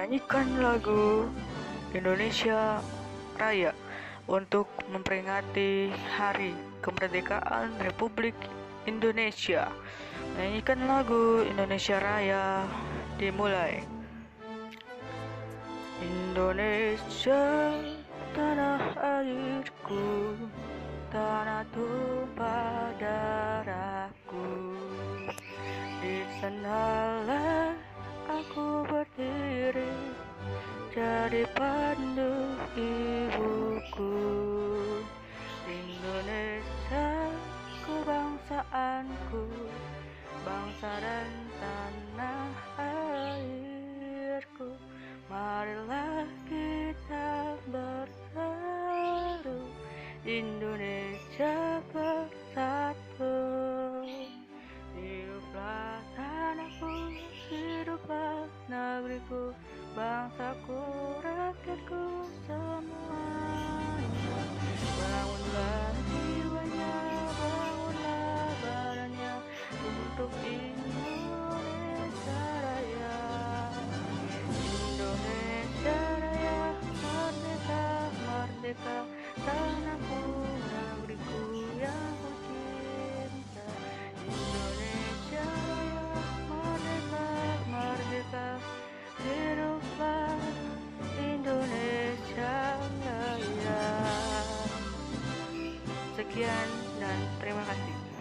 menyanyikan lagu Indonesia Raya untuk memperingati Hari Kemerdekaan Republik Indonesia. Menyanyikan lagu Indonesia Raya dimulai. Indonesia tanah airku, tanah tumpah darahku. Di sanalah aku jadi pandu ibuku. Indonesia kebangsaanku bangsa dan tanah airku. Marilah kita berseru Indonesia hiduplah negeriku bangsaku rakyatku semuanya bangunlah jiwanya bangunlah badannya untuk dan terima kasih.